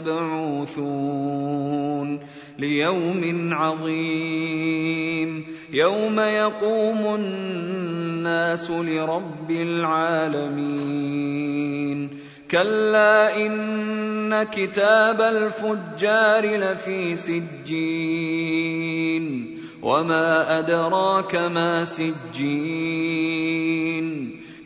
مبعوثون ليوم عظيم يوم يقوم الناس لرب العالمين كلا إن كتاب الفجار لفي سجين وما أدراك ما سجين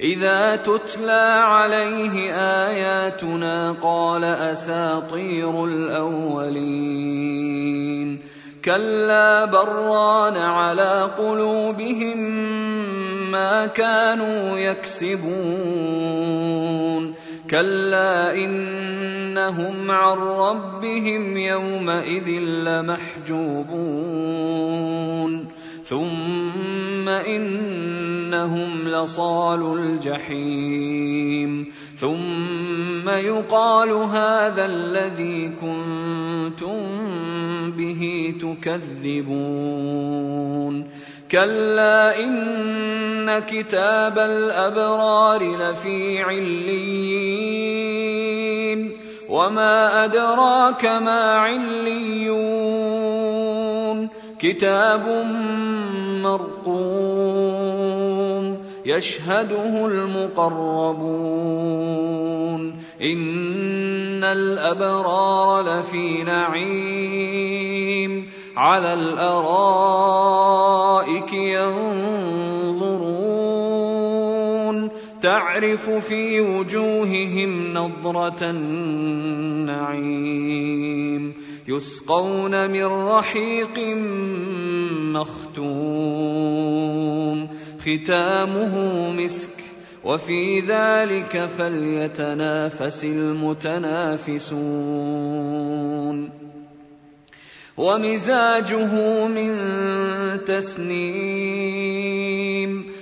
إذا تتلى عليه آياتنا قال أساطير الأولين. كلا بران على قلوبهم ما كانوا يكسبون. كلا إنهم عن ربهم يومئذ لمحجوبون. ثم إنهم لصال الجحيم. ثم يقال هذا الذي كنتم به تكذبون. كلا إن كتاب الأبرار لفي عليين. وما أدراك ما عليون. كتاب مرقوم. يشهده المقربون. إن الأبرار لفي نعيم. على الأرائك ينظرون. تعرف في وجوههم نضرة النعيم. يسقون من رحيق مختوم. ختامه مسك. وفي ذلك فليتنافس المتنافسون. ومزاجه من تسنيم.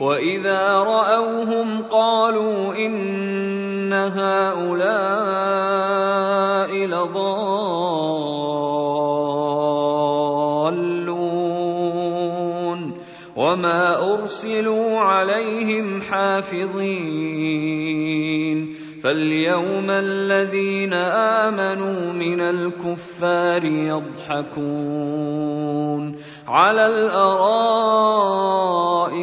واذا راوهم قالوا ان هؤلاء لضالون وما ارسلوا عليهم حافظين فاليوم الذين امنوا من الكفار يضحكون على